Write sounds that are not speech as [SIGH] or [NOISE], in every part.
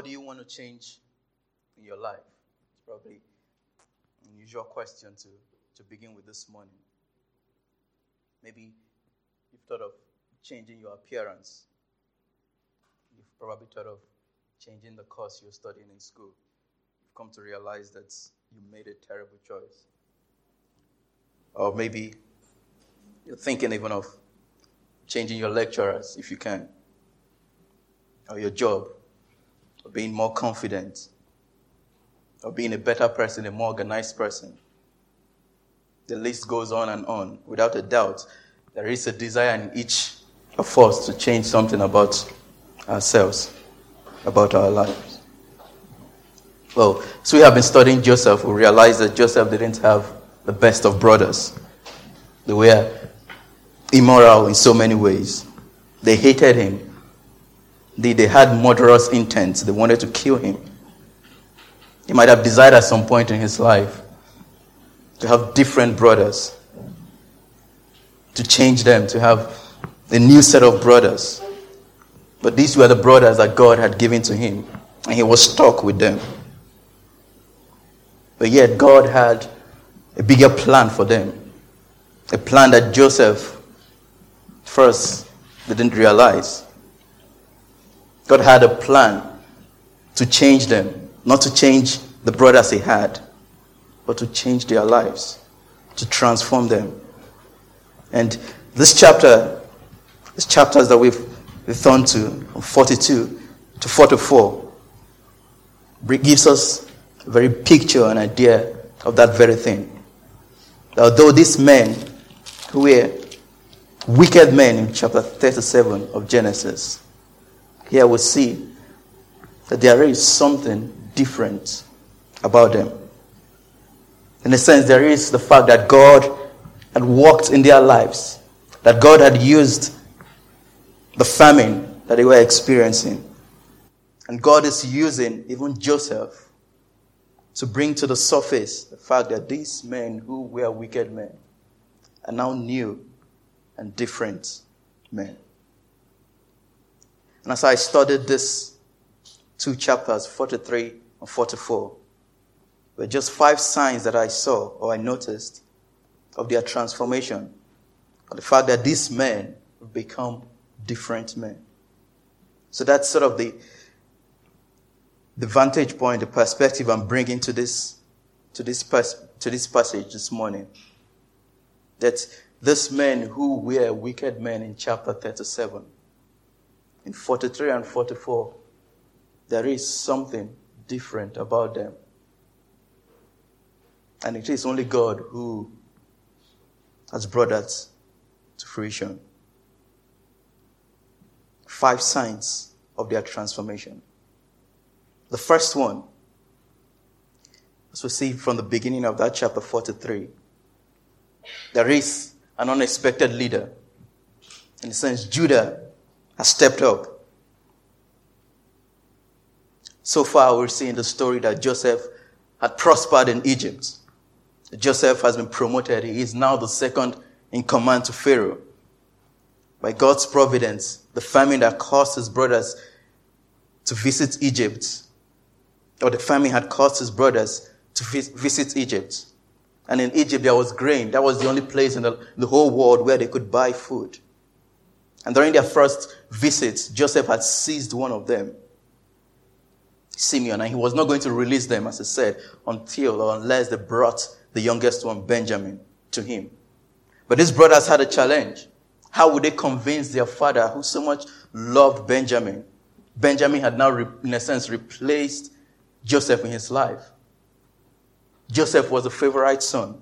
what do you want to change in your life? It's probably an unusual question to, to begin with this morning. Maybe you've thought of changing your appearance. You've probably thought of changing the course you're studying in school. You've come to realize that you made a terrible choice. Or maybe you're thinking even of changing your lecturers if you can, or your job, or being more confident, of being a better person, a more organized person. The list goes on and on. Without a doubt, there is a desire in each of us to change something about ourselves, about our lives. Well, so we have been studying Joseph. We realize that Joseph didn't have the best of brothers. They were immoral in so many ways. They hated him. They, they had murderous intent. They wanted to kill him. He might have desired at some point in his life to have different brothers, to change them, to have a new set of brothers. But these were the brothers that God had given to him, and he was stuck with them. But yet, God had a bigger plan for them. A plan that Joseph first didn't realize. God had a plan to change them, not to change the brothers he had, but to change their lives, to transform them. And this chapter, these chapters that we've, gone to, 42 to 44, gives us a very picture and idea of that very thing. Although these men who were wicked men in chapter 37 of Genesis, here we see that there is something different about them. In a sense, there is the fact that God had worked in their lives, that God had used the famine that they were experiencing. And God is using even Joseph to bring to the surface the fact that these men who were wicked men are now new and different men. And as I studied this two chapters, 43 and 44, were just five signs that I saw or I noticed of their transformation, of the fact that these men become different men. So that's sort of the, the vantage point, the perspective I'm bringing to this, to this, pers- to this passage this morning. That these men who were wicked men in chapter 37, in 43 and 44, there is something different about them. And it is only God who has brought that to fruition. Five signs of their transformation. The first one, as we see from the beginning of that chapter 43, there is an unexpected leader. In a sense, Judah has stepped up. So far, we're seeing the story that Joseph had prospered in Egypt. Joseph has been promoted. He is now the second in command to Pharaoh. By God's providence, the famine that caused his brothers to visit Egypt, or the famine had caused his brothers to visit Egypt, and in Egypt, there was grain. That was the only place in the, the whole world where they could buy food. And during their first visit, Joseph had seized one of them, Simeon, and he was not going to release them, as I said, until or unless they brought the youngest one, Benjamin, to him. But his brothers had a challenge. How would they convince their father, who so much loved Benjamin? Benjamin had now, in a sense, replaced Joseph in his life. Joseph was a favorite son.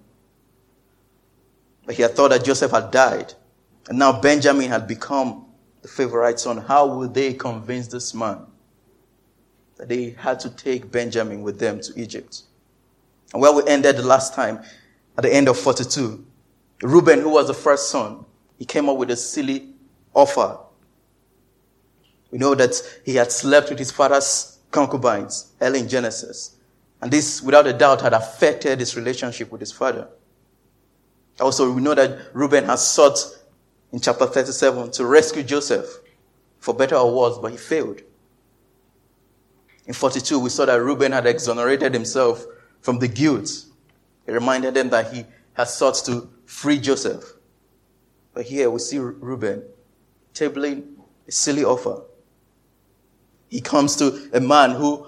But he had thought that Joseph had died. And now Benjamin had become the favorite son. How would they convince this man that they had to take Benjamin with them to Egypt? And where we ended the last time, at the end of 42, Reuben, who was the first son, he came up with a silly offer. We know that he had slept with his father's concubines early in Genesis. And this, without a doubt, had affected his relationship with his father. Also, we know that Reuben has sought in chapter 37 to rescue Joseph for better or worse, but he failed. In 42, we saw that Reuben had exonerated himself from the guilt. He reminded them that he had sought to free Joseph. But here we see Reuben tabling a silly offer. He comes to a man who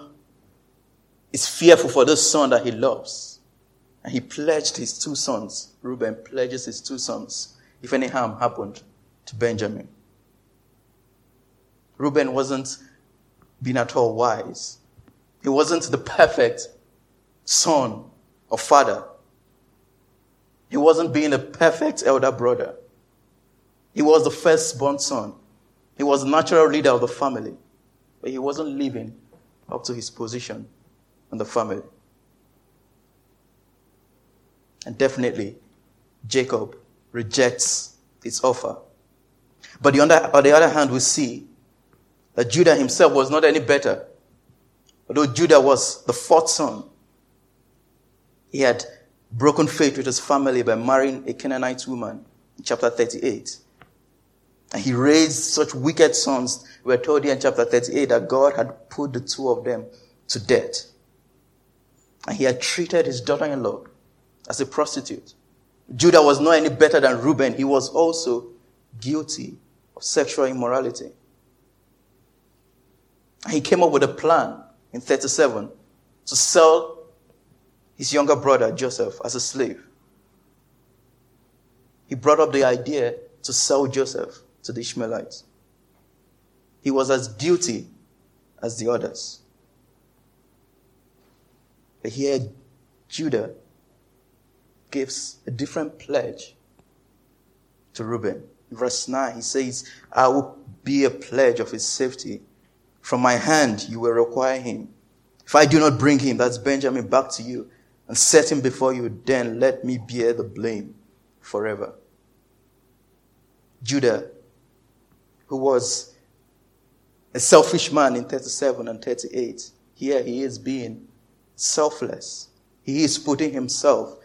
is fearful for this son that he loves. And he pledged his two sons. Reuben pledges his two sons if any harm happened to Benjamin. Reuben wasn't being at all wise. He wasn't the perfect son or father. He wasn't being a perfect elder brother. He was the firstborn son. He was the natural leader of the family, but he wasn't living up to his position in the family. And definitely, Jacob rejects its offer. But on the, other hand, we see that Judah himself was not any better. Although Judah was the fourth son, he had broken faith with his family by marrying a Canaanite woman in chapter 38. And he raised such wicked sons. We're told here in chapter 38 that God had put the two of them to death. And he had treated his daughter in law as a prostitute. Judah was not any better than Reuben. He was also guilty of sexual immorality. And he came up with a plan in 37 to sell his younger brother Joseph as a slave. He brought up the idea to sell Joseph to the Ishmaelites. He was as guilty as the others. But here, Judah gives a different pledge to Reuben. Verse 9, he says, I will be a pledge of his safety. From my hand, you will require him. If I do not bring him, that's Benjamin, back to you and set him before you, then let me bear the blame forever. Judah who was a selfish man in 37 and 38. Here he is being selfless. He is putting himself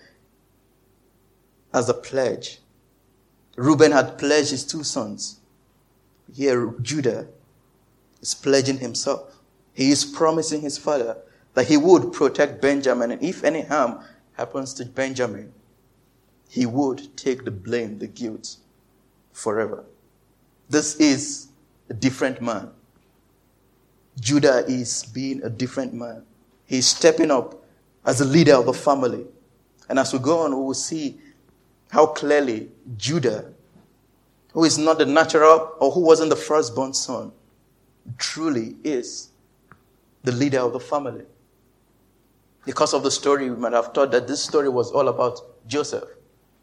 as a pledge. Reuben had pledged his two sons. Here Judah is pledging himself. He is promising his father that he would protect Benjamin, and if any harm happens to Benjamin, he would take the blame, the guilt forever. This is a different man. Judah is being a different man. He's stepping up as a leader of the family. And as we go on, we will see how clearly Judah, who is not the natural or who wasn't the firstborn son, truly is the leader of the family. Because of the story, we might have thought that this story was all about Joseph.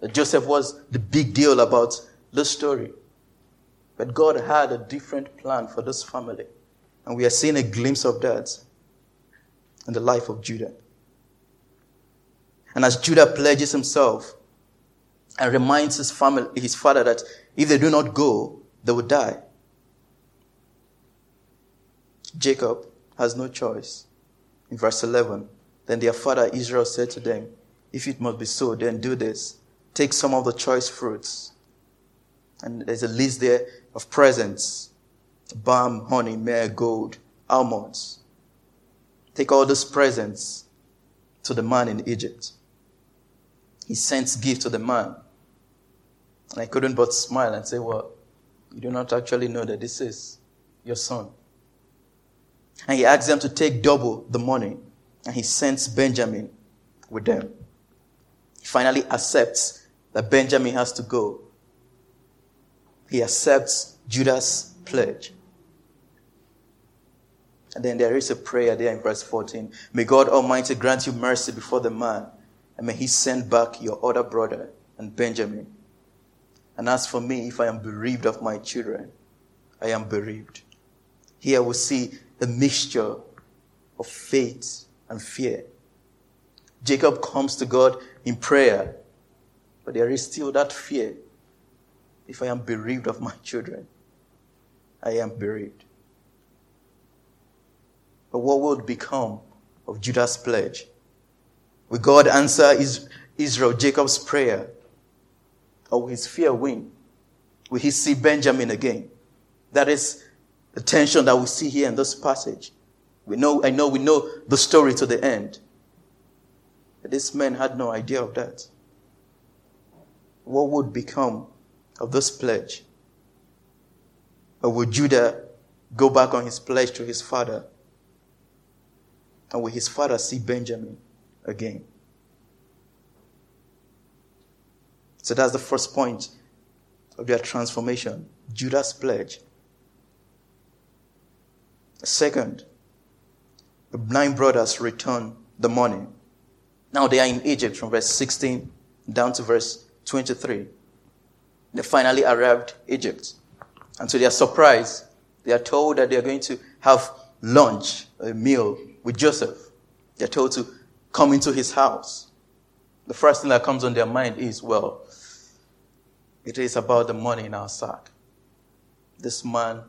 That Joseph was the big deal about this story. But God had a different plan for this family. And we are seeing a glimpse of that in the life of Judah. And as Judah pledges himself and reminds his family, his father that if they do not go, they will die. Jacob has no choice. In verse 11, then their father Israel said to them, If it must be so, then do this. Take some of the choice fruits. And there's a list there of presents balm, honey, myrrh, gold, almonds. Take all those presents to the man in Egypt. He sends gift to the man. And I couldn't but smile and say, Well, you do not actually know that this is your son. And he asks them to take double the money. And he sends Benjamin with them. He finally accepts that Benjamin has to go he accepts Judah's pledge. And then there is a prayer there in verse 14. May God Almighty grant you mercy before the man, and may he send back your other brother and Benjamin. And as for me, if I am bereaved of my children, I am bereaved. Here we see a mixture of faith and fear. Jacob comes to God in prayer, but there is still that fear if I am bereaved of my children, I am bereaved. But what will become of Judah's pledge? Will God answer Israel, Jacob's prayer? Or will his fear win? Will he see Benjamin again? That is the tension that we see here in this passage. We know, I know we know the story to the end. But this man had no idea of that. What would become of this pledge? Or would Judah go back on his pledge to his father? And will his father see Benjamin again? So that's the first point of their transformation Judah's pledge. Second, the nine brothers return the money. Now they are in Egypt from verse 16 down to verse 23. They finally arrived Egypt. And to their surprise, they are told that they are going to have lunch, a meal with Joseph. They're told to come into his house. The first thing that comes on their mind is, well, it is about the money in our sack. This man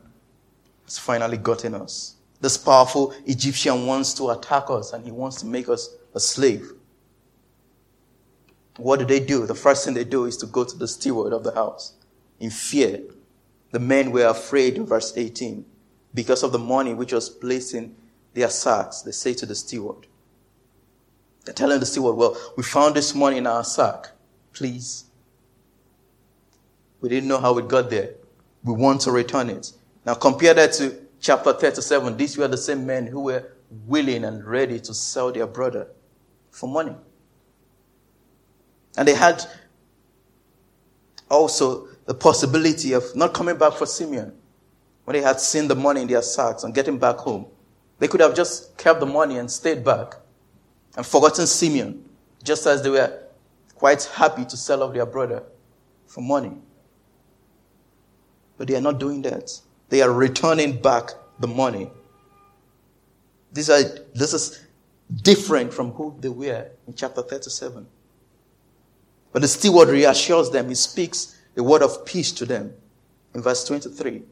has finally gotten us. This powerful Egyptian wants to attack us and he wants to make us a slave. What do they do? The first thing they do is to go to the steward of the house in fear. The men were afraid in verse 18 because of the money which was placed in their sacks. They say to the steward, they're telling the steward, well, we found this money in our sack. Please. We didn't know how it got there. We want to return it. Now compare that to chapter 37. These were the same men who were willing and ready to sell their brother for money. And they had also the possibility of not coming back for Simeon when they had seen the money in their sacks and getting back home. They could have just kept the money and stayed back and forgotten Simeon, just as they were quite happy to sell off their brother for money. But they are not doing that. They are returning back the money. These are, this is different from who they were in chapter 37. But the steward reassures them. He speaks a word of peace to them. In verse 23, he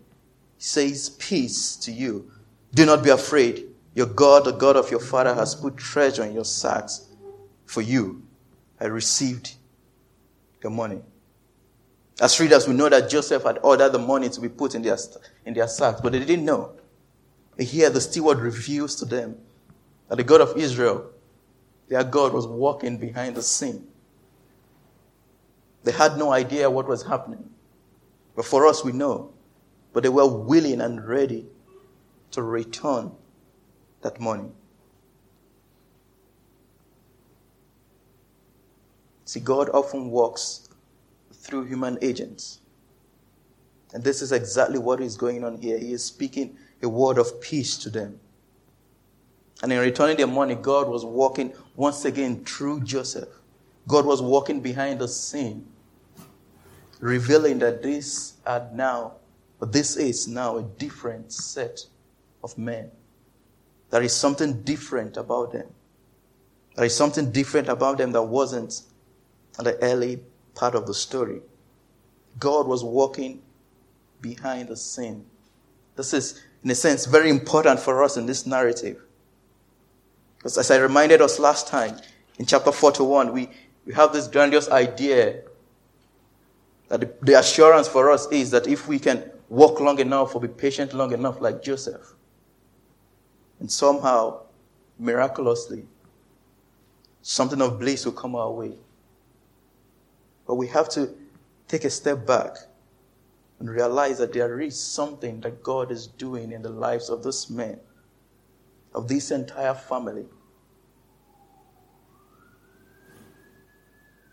says, Peace to you. Do not be afraid. Your God, the God of your father, has put treasure in your sacks for you. I received your money. As readers, we know that Joseph had ordered the money to be put in their, in their sacks, but they didn't know. here, the steward reveals to them that the God of Israel, their God, was walking behind the scene. They had no idea what was happening. But for us, we know. But they were willing and ready to return that money. See, God often works through human agents. And this is exactly what is going on here. He is speaking a word of peace to them. And in returning their money, God was walking once again through Joseph. God was walking behind the scene, revealing that this are now, this is now a different set of men. There is something different about them. There is something different about them that wasn't at the early part of the story. God was walking behind the scene. This is, in a sense, very important for us in this narrative. Because as I reminded us last time, in chapter 41, we, we have this grandiose idea that the, the assurance for us is that if we can walk long enough or be patient long enough like Joseph, and somehow, miraculously, something of bliss will come our way. But we have to take a step back and realize that there is something that God is doing in the lives of this man, of this entire family.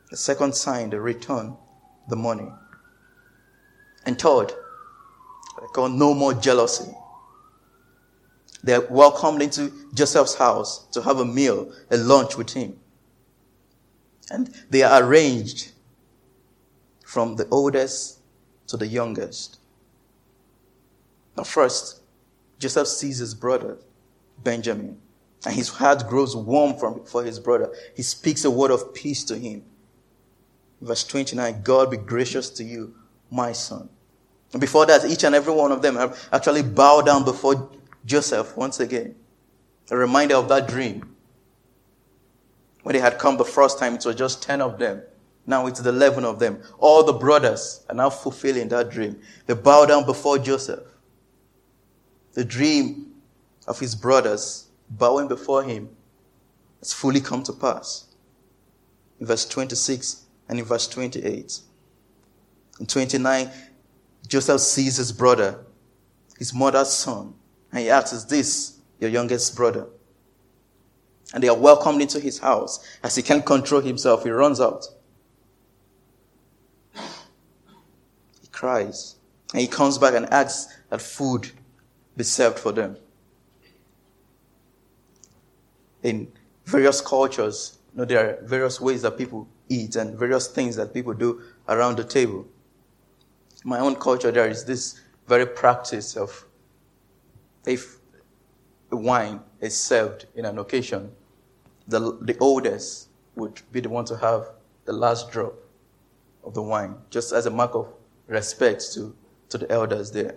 The second sign, the return, the money. And third, I call oh, no more jealousy. They are welcomed into Joseph's house to have a meal, a lunch with him. And they are arranged from the oldest to the youngest. Now, first, Joseph sees his brother, Benjamin, and his heart grows warm for his brother. He speaks a word of peace to him. Verse 29 God be gracious to you, my son. And before that, each and every one of them have actually bowed down before Joseph once again. A reminder of that dream. When they had come the first time, it was just 10 of them. Now it's the 11 of them. All the brothers are now fulfilling that dream. They bow down before Joseph. The dream of his brothers bowing before him has fully come to pass. In verse 26 and in verse 28. In 29, Joseph sees his brother, his mother's son, and he asks, Is this your youngest brother? And they are welcomed into his house. As he can't control himself, he runs out. He cries. And he comes back and asks that food be served for them. In various cultures, you know, there are various ways that people eat and various things that people do around the table. In my own culture, there is this very practice of if wine is served in an occasion, the, the oldest would be the one to have the last drop of the wine, just as a mark of respect to, to the elders there.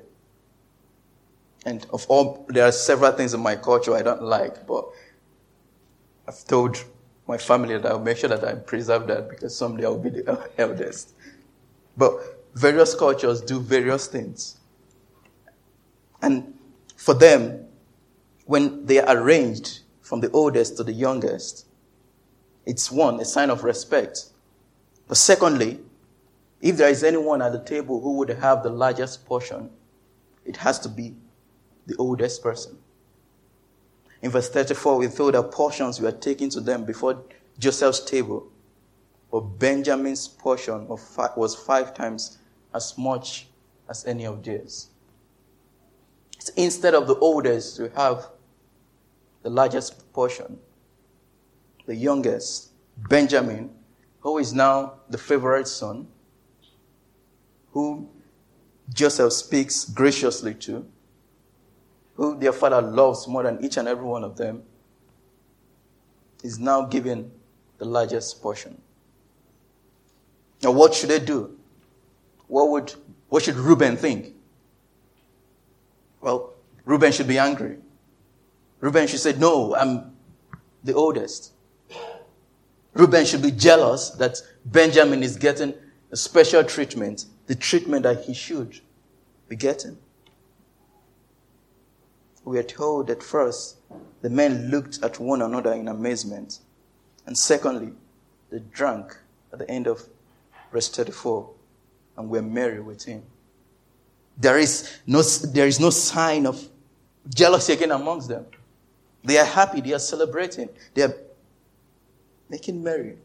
And of all, there are several things in my culture I don't like, but I've told my family that I'll make sure that I preserve that because someday I'll be the [LAUGHS] eldest. But various cultures do various things. And for them, when they are arranged from the oldest to the youngest, it's one, a sign of respect. But secondly, if there is anyone at the table who would have the largest portion, it has to be the oldest person. In verse 34, we thought that portions were taken to them before Joseph's table, but Benjamin's portion was five times as much as any of theirs. Instead of the oldest to have the largest portion, the youngest, Benjamin, who is now the favorite son, who Joseph speaks graciously to, who their father loves more than each and every one of them, is now given the largest portion. Now, what should they do? What would what should Reuben think? Well, Reuben should be angry. Reuben should say, No, I'm the oldest. Reuben should be jealous that Benjamin is getting a special treatment, the treatment that he should be getting. We are told that first, the men looked at one another in amazement. And secondly, they drank at the end of verse 34 and were merry with him. There is no, there is no sign of jealousy again amongst them. They are happy, they are celebrating, they are making merry.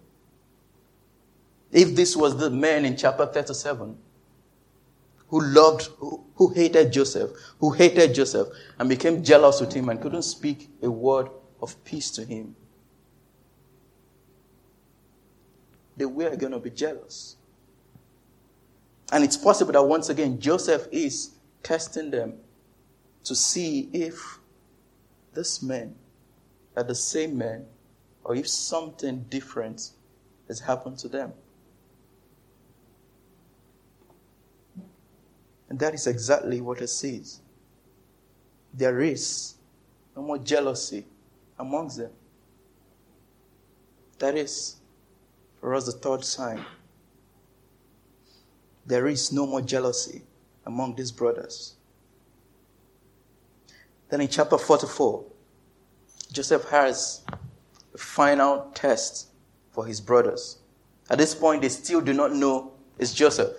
If this was the man in chapter 37 who loved, who, who hated Joseph, who hated Joseph and became jealous with him and couldn't speak a word of peace to him, they were going to be jealous. And it's possible that once again, Joseph is testing them to see if this man are the same men or if something different has happened to them. And that is exactly what it says. There is no more jealousy amongst them. That is, for us, the third sign there is no more jealousy among these brothers. Then in chapter 44, Joseph has a final test for his brothers. At this point, they still do not know it's Joseph.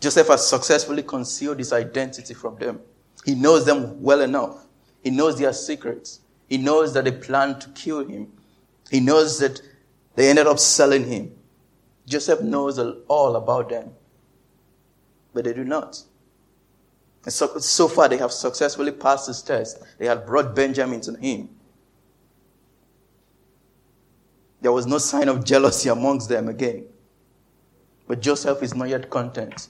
Joseph has successfully concealed his identity from them. He knows them well enough. He knows their secrets. He knows that they planned to kill him. He knows that they ended up selling him. Joseph knows all about them but they do not. And so, so far, they have successfully passed this test. They had brought Benjamin to him. There was no sign of jealousy amongst them again. But Joseph is not yet content.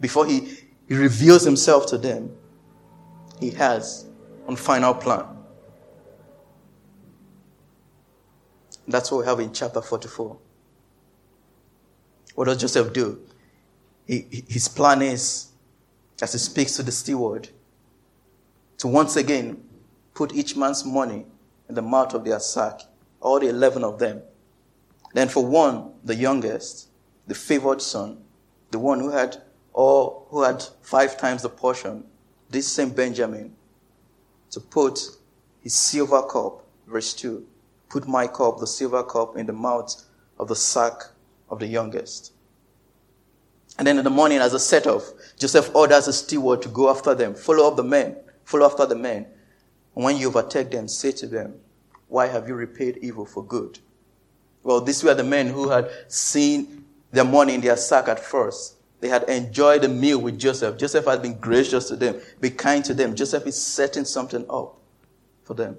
Before he, he reveals himself to them, he has one final plan. That's what we have in chapter 44. What does Joseph do? His plan is, as he speaks to the steward, to once again put each man's money in the mouth of their sack, all the 11 of them. Then for one, the youngest, the favored son, the one who had all, who had five times the portion, this same Benjamin, to put his silver cup. Verse 2 Put my cup, the silver cup, in the mouth of the sack of the youngest. And then in the morning, as a set off, Joseph orders a steward to go after them, follow up the men, follow after the men. And when you overtake them, say to them, Why have you repaid evil for good? Well, these were the men who had seen their money in their sack at first. They had enjoyed the meal with Joseph. Joseph had been gracious to them, be kind to them. Joseph is setting something up for them.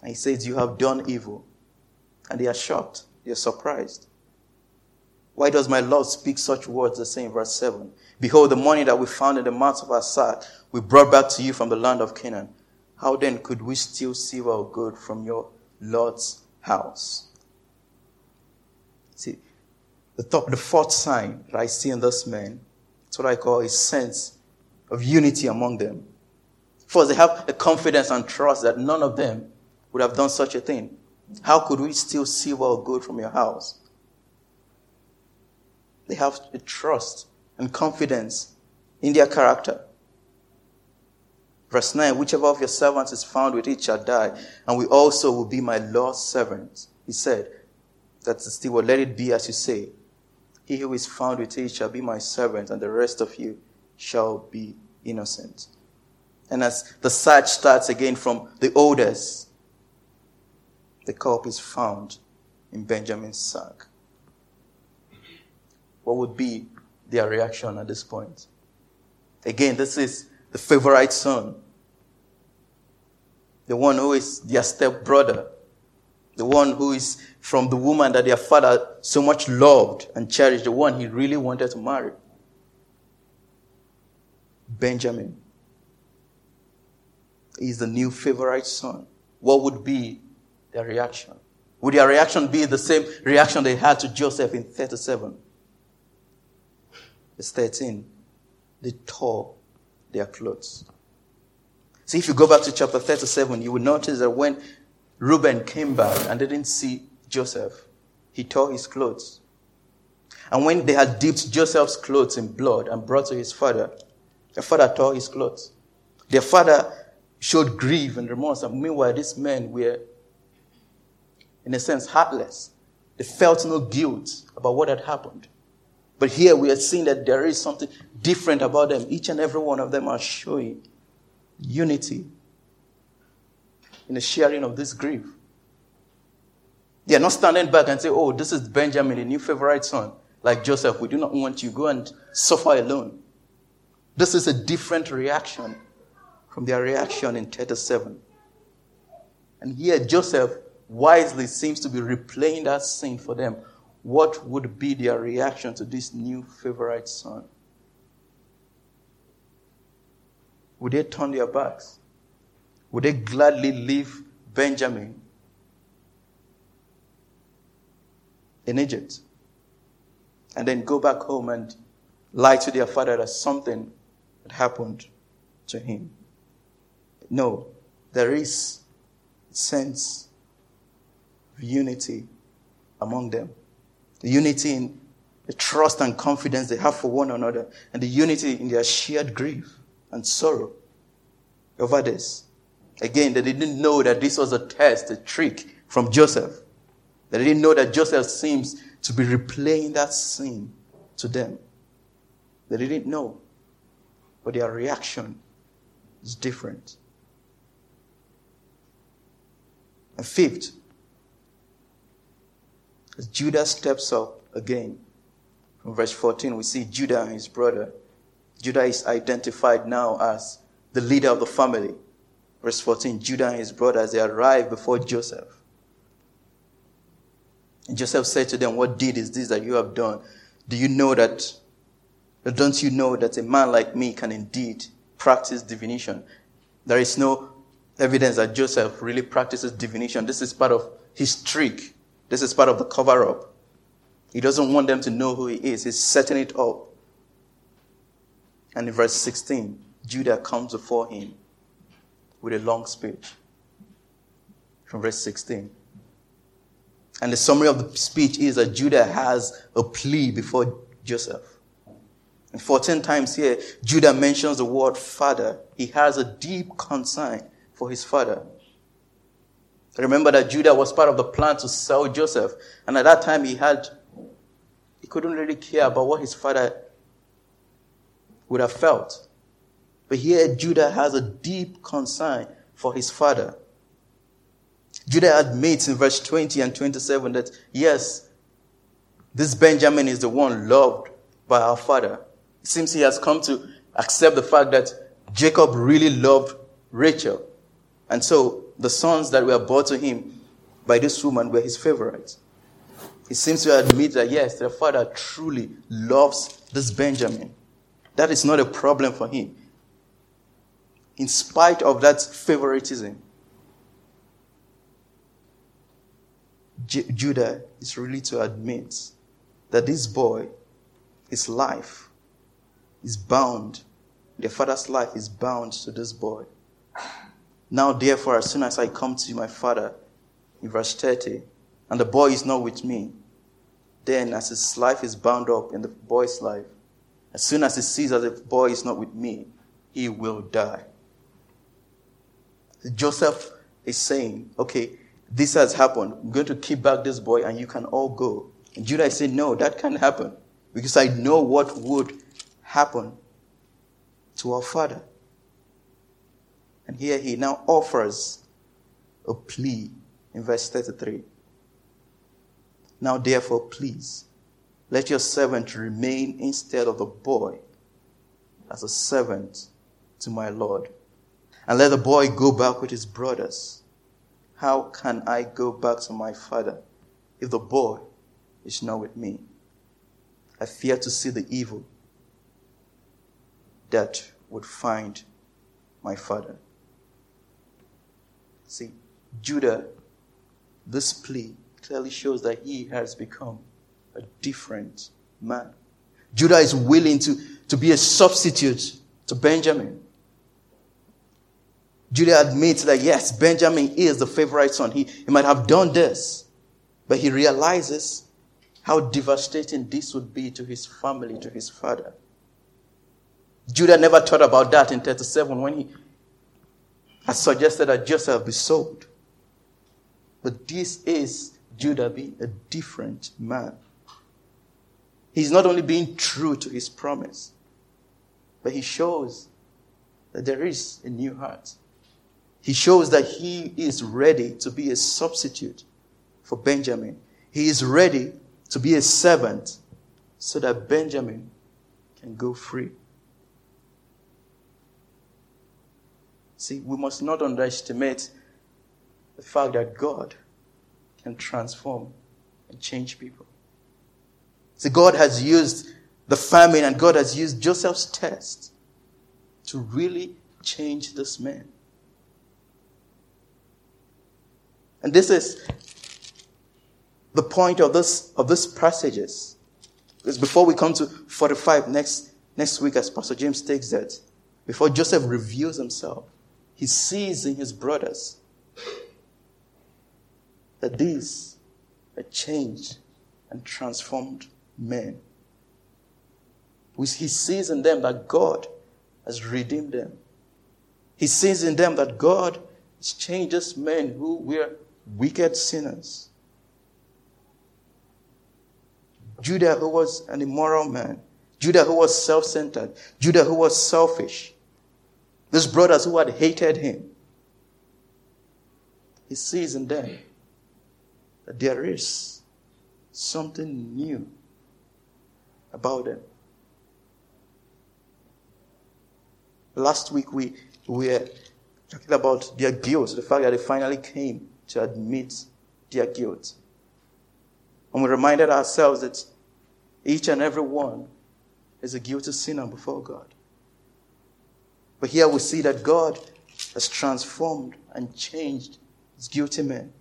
And he says, You have done evil. And they are shocked. They are surprised. Why does my Lord speak such words the same verse 7? Behold, the money that we found in the mouth of sack, we brought back to you from the land of Canaan. How then could we steal silver or gold from your Lord's house? See, the, top, the fourth sign that I see in this man, it's what I call a sense of unity among them. First, they have a confidence and trust that none of them would have done such a thing. How could we steal silver or gold from your house? Have a trust and confidence in their character. Verse 9 Whichever of your servants is found with it shall die, and we also will be my Lord's servants. He said, That's the steward, let it be as you say. He who is found with it shall be my servant, and the rest of you shall be innocent. And as the search starts again from the oldest, the cup is found in Benjamin's sack what would be their reaction at this point? Again, this is the favorite son, the one who is their stepbrother, the one who is from the woman that their father so much loved and cherished, the one he really wanted to marry. Benjamin is the new favorite son. What would be their reaction? Would their reaction be the same reaction they had to Joseph in 37? Verse 13. They tore their clothes. See, if you go back to chapter 37, you will notice that when Reuben came back and didn't see Joseph, he tore his clothes. And when they had dipped Joseph's clothes in blood and brought to his father, the father tore his clothes. Their father showed grief and remorse. And meanwhile, these men were, in a sense, heartless. They felt no guilt about what had happened. But here we are seeing that there is something different about them. Each and every one of them are showing unity in the sharing of this grief. They are not standing back and say, Oh, this is Benjamin, the new favorite son. Like Joseph, we do not want you. Go and suffer alone. This is a different reaction from their reaction in chapter 7. And here Joseph wisely seems to be replaying that scene for them what would be their reaction to this new favorite son? Would they turn their backs? Would they gladly leave Benjamin in Egypt and then go back home and lie to their father that something had happened to him? No, there is sense of unity among them the unity in the trust and confidence they have for one another, and the unity in their shared grief and sorrow over this. Again, they didn't know that this was a test, a trick from Joseph. They didn't know that Joseph seems to be replaying that scene to them. They didn't know. But their reaction is different. And fifth, Judah steps up again, from verse 14, we see Judah and his brother. Judah is identified now as the leader of the family. Verse 14, Judah and his brothers, they arrive before Joseph. And Joseph said to them, What deed is this that you have done? Do you know that, don't you know that a man like me can indeed practice divination? There is no evidence that Joseph really practices divination. This is part of his trick this is part of the cover up. He doesn't want them to know who he is. He's setting it up. And in verse 16, Judah comes before him with a long speech. From verse 16. And the summary of the speech is that Judah has a plea before Joseph. And 14 times here, Judah mentions the word father. He has a deep concern for his father. Remember that Judah was part of the plan to sell Joseph. And at that time, he had, he couldn't really care about what his father would have felt. But here, Judah has a deep concern for his father. Judah admits in verse 20 and 27 that, yes, this Benjamin is the one loved by our father. It seems he has come to accept the fact that Jacob really loved Rachel. And so the sons that were born to him by this woman were his favorites. He seems to admit that yes, their father truly loves this Benjamin. That is not a problem for him. In spite of that favoritism, J- Judah is really to admit that this boy, his life, is bound. Their father's life is bound to this boy. Now, therefore, as soon as I come to my father, in verse 30, and the boy is not with me, then as his life is bound up in the boy's life, as soon as he sees that the boy is not with me, he will die. Joseph is saying, okay, this has happened. I'm going to keep back this boy and you can all go. And Judah is saying, no, that can't happen because I know what would happen to our father. And here he now offers a plea in verse 33. Now, therefore, please, let your servant remain instead of the boy as a servant to my Lord. And let the boy go back with his brothers. How can I go back to my father if the boy is not with me? I fear to see the evil that would find my father. See, Judah, this plea clearly shows that he has become a different man. Judah is willing to, to be a substitute to Benjamin. Judah admits that yes, Benjamin is the favorite son. He, he might have done this, but he realizes how devastating this would be to his family, to his father. Judah never thought about that in 37 when he I suggested that Joseph be sold. But this is Judah being a different man. He's not only being true to his promise, but he shows that there is a new heart. He shows that he is ready to be a substitute for Benjamin. He is ready to be a servant so that Benjamin can go free. See, we must not underestimate the fact that God can transform and change people. See, God has used the famine and God has used Joseph's test to really change this man. And this is the point of this of these passages. Because before we come to 45 next, next week, as Pastor James takes that, before Joseph reveals himself, he sees in his brothers that these are changed and transformed men. He sees in them that God has redeemed them. He sees in them that God these men who were wicked sinners. Judah, who was an immoral man, Judah, who was self centered, Judah, who was selfish, these brothers who had hated him, he sees in them that there is something new about them. Last week we, we were talking about their guilt, the fact that they finally came to admit their guilt. And we reminded ourselves that each and every one is a guilty sinner before God. But here we see that God has transformed and changed his guilty men.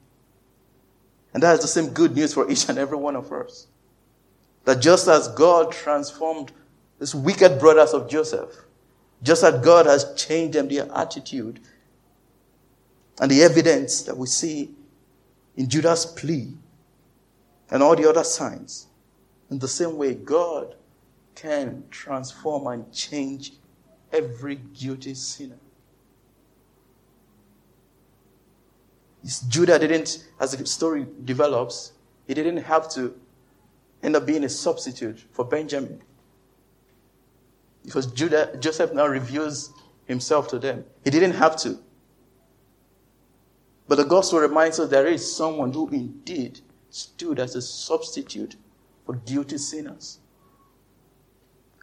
And that is the same good news for each and every one of us. That just as God transformed these wicked brothers of Joseph, just as God has changed them, their attitude, and the evidence that we see in Judah's plea and all the other signs, in the same way, God can transform and change every guilty sinner. Judah didn't, as the story develops, he didn't have to end up being a substitute for Benjamin. Because Judah, Joseph now reveals himself to them. He didn't have to. But the gospel reminds us there is someone who indeed stood as a substitute for guilty sinners.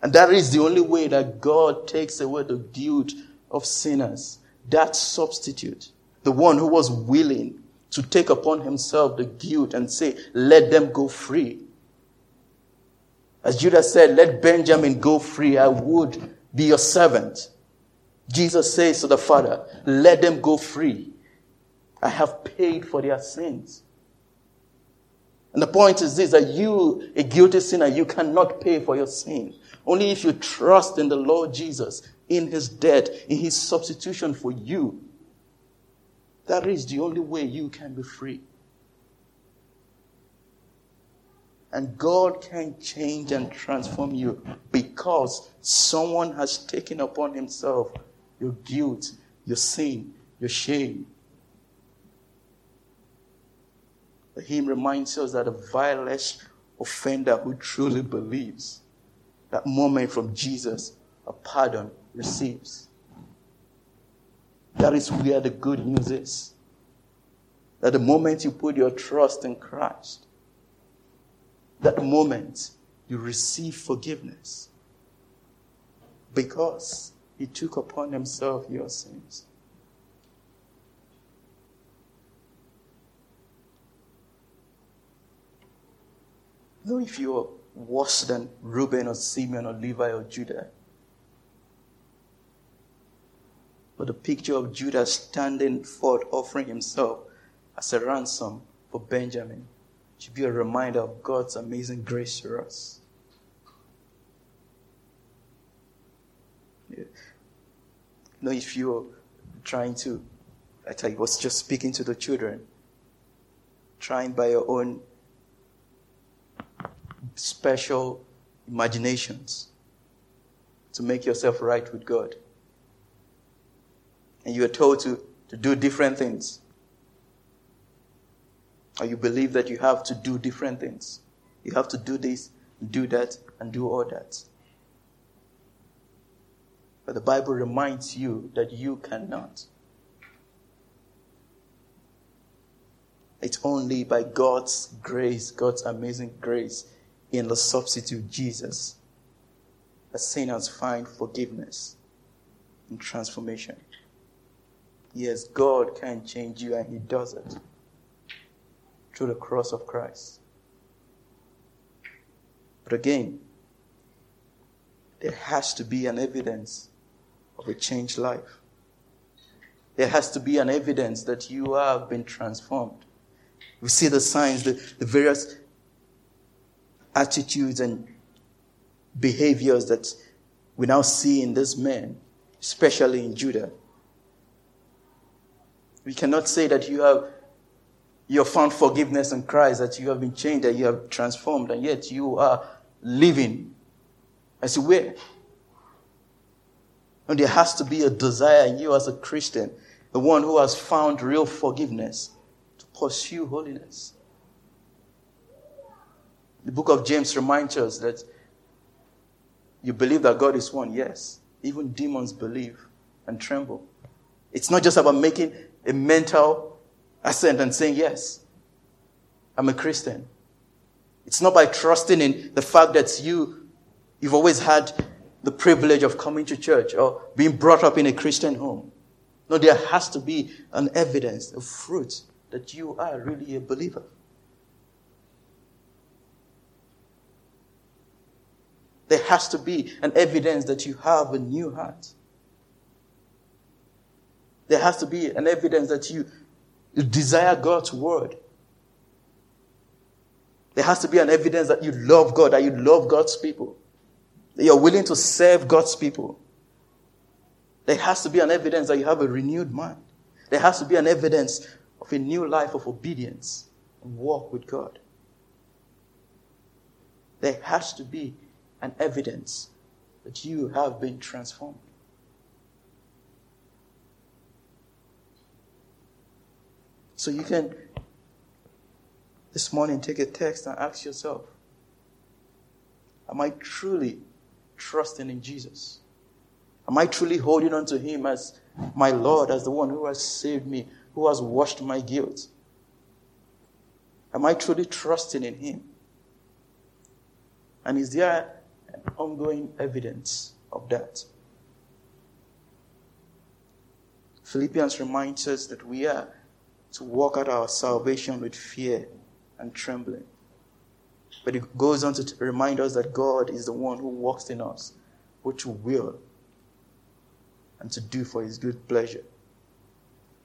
And that is the only way that God takes away the guilt of sinners. That substitute, the one who was willing to take upon himself the guilt and say, let them go free. As Judah said, let Benjamin go free. I would be your servant. Jesus says to the Father, let them go free. I have paid for their sins. And the point is this that you, a guilty sinner, you cannot pay for your sin. Only if you trust in the Lord Jesus, in his death, in his substitution for you. That is the only way you can be free. And God can change and transform you because someone has taken upon himself your guilt, your sin, your shame. The hymn reminds us that a vilest offender who truly believes that moment from Jesus, a pardon receives. That is where the good news is. That the moment you put your trust in Christ, that moment you receive forgiveness because he took upon himself your sins. Though if you're worse than Reuben or Simeon or Levi or Judah, but the picture of Judah standing forth offering himself as a ransom for Benjamin should be a reminder of God's amazing grace to us. You know, if you're trying to, I tell you, was just speaking to the children, trying by your own special imaginations to make yourself right with God. And you are told to, to do different things. Or you believe that you have to do different things. You have to do this, do that, and do all that. But the Bible reminds you that you cannot. It's only by God's grace, God's amazing grace, in the substitute Jesus that sinners find forgiveness and transformation. Yes, God can change you, and He does it through the cross of Christ. But again, there has to be an evidence of a changed life. There has to be an evidence that you have been transformed. We see the signs, the, the various attitudes and behaviors that we now see in this man, especially in Judah. We cannot say that you have you have found forgiveness in Christ, that you have been changed, that you have transformed, and yet you are living as you were. And there has to be a desire in you as a Christian, the one who has found real forgiveness, to pursue holiness. The book of James reminds us that you believe that God is one. Yes. Even demons believe and tremble. It's not just about making a mental assent and saying, Yes, I'm a Christian. It's not by trusting in the fact that you, you've always had the privilege of coming to church or being brought up in a Christian home. No, there has to be an evidence, a fruit that you are really a believer. There has to be an evidence that you have a new heart. There has to be an evidence that you, desire God's word. There has to be an evidence that you love God, that you love God's people, that you're willing to serve God's people. There has to be an evidence that you have a renewed mind. There has to be an evidence of a new life of obedience and walk with God. There has to be an evidence that you have been transformed. So you can this morning take a text and ask yourself Am I truly trusting in Jesus? Am I truly holding on to Him as my Lord, as the one who has saved me, who has washed my guilt? Am I truly trusting in Him? And is there ongoing evidence of that? Philippians reminds us that we are to walk out our salvation with fear and trembling. But it goes on to remind us that God is the one who works in us, which will and to do for his good pleasure.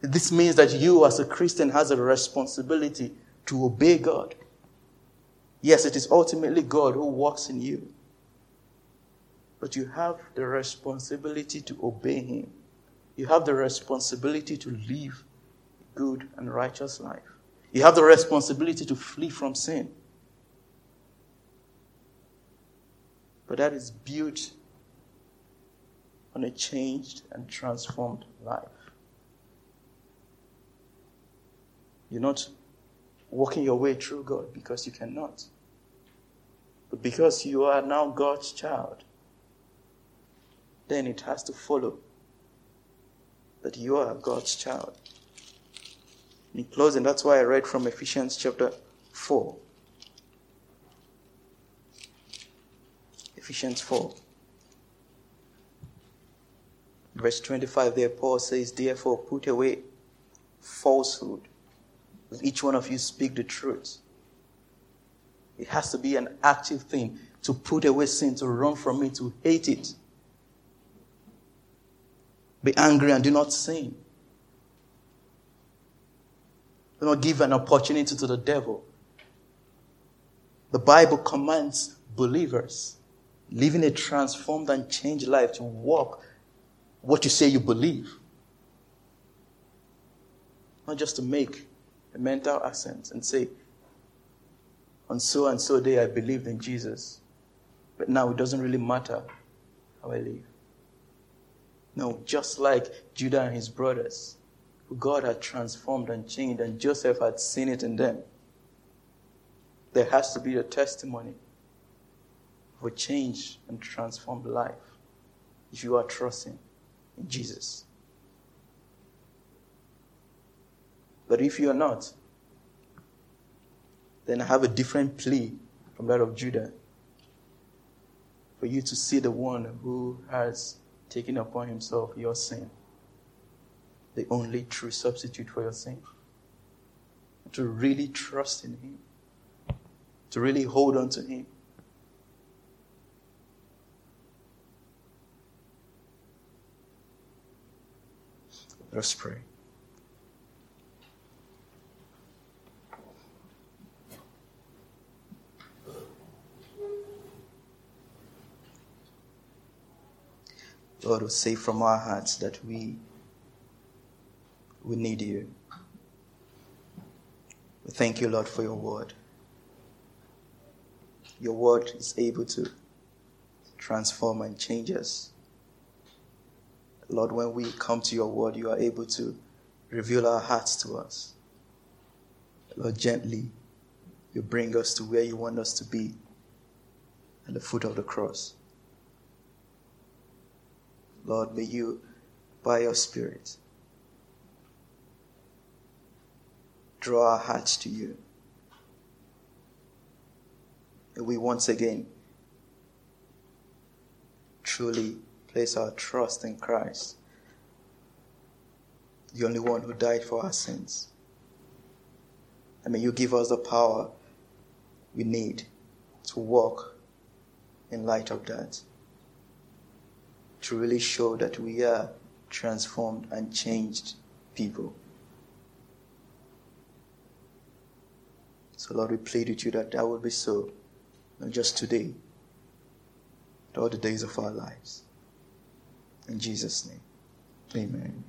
This means that you as a Christian has a responsibility to obey God. Yes, it is ultimately God who works in you. But you have the responsibility to obey him. You have the responsibility to live a good and righteous life. You have the responsibility to flee from sin. But that is built on a changed and transformed life. You're not walking your way through God because you cannot, but because you are now God's child. Then it has to follow that you are God's child. In closing, that's why I read from Ephesians chapter 4. Ephesians 4. Verse 25 there, Paul says, Therefore, put away falsehood. Let each one of you speak the truth. It has to be an active thing to put away sin, to run from it, to hate it. Be angry and do not sin. Do not give an opportunity to the devil. The Bible commands believers living a transformed and changed life to walk what you say you believe. Not just to make a mental assent and say, on so and so day I believed in Jesus, but now it doesn't really matter how I live. No, just like Judah and his brothers, who God had transformed and changed, and Joseph had seen it in them. There has to be a testimony of a changed and transformed life if you are trusting in Jesus. But if you are not, then I have a different plea from that of Judah for you to see the one who has taken upon himself your sin, the only true substitute for your sin. To really trust in him, to really hold on to him. Let us pray. Lord, we say from our hearts that we, we need you. We thank you, Lord, for your word. Your word is able to transform and change us. Lord, when we come to your word, you are able to reveal our hearts to us. Lord, gently, you bring us to where you want us to be at the foot of the cross. Lord, may you, by your Spirit, draw our hearts to you. And we once again truly place our trust in Christ, the only one who died for our sins. And may you give us the power we need to walk in light of that. To really show that we are transformed and changed people. So, Lord, we plead with you that that will be so, not just today, but all the days of our lives. In Jesus' name, amen.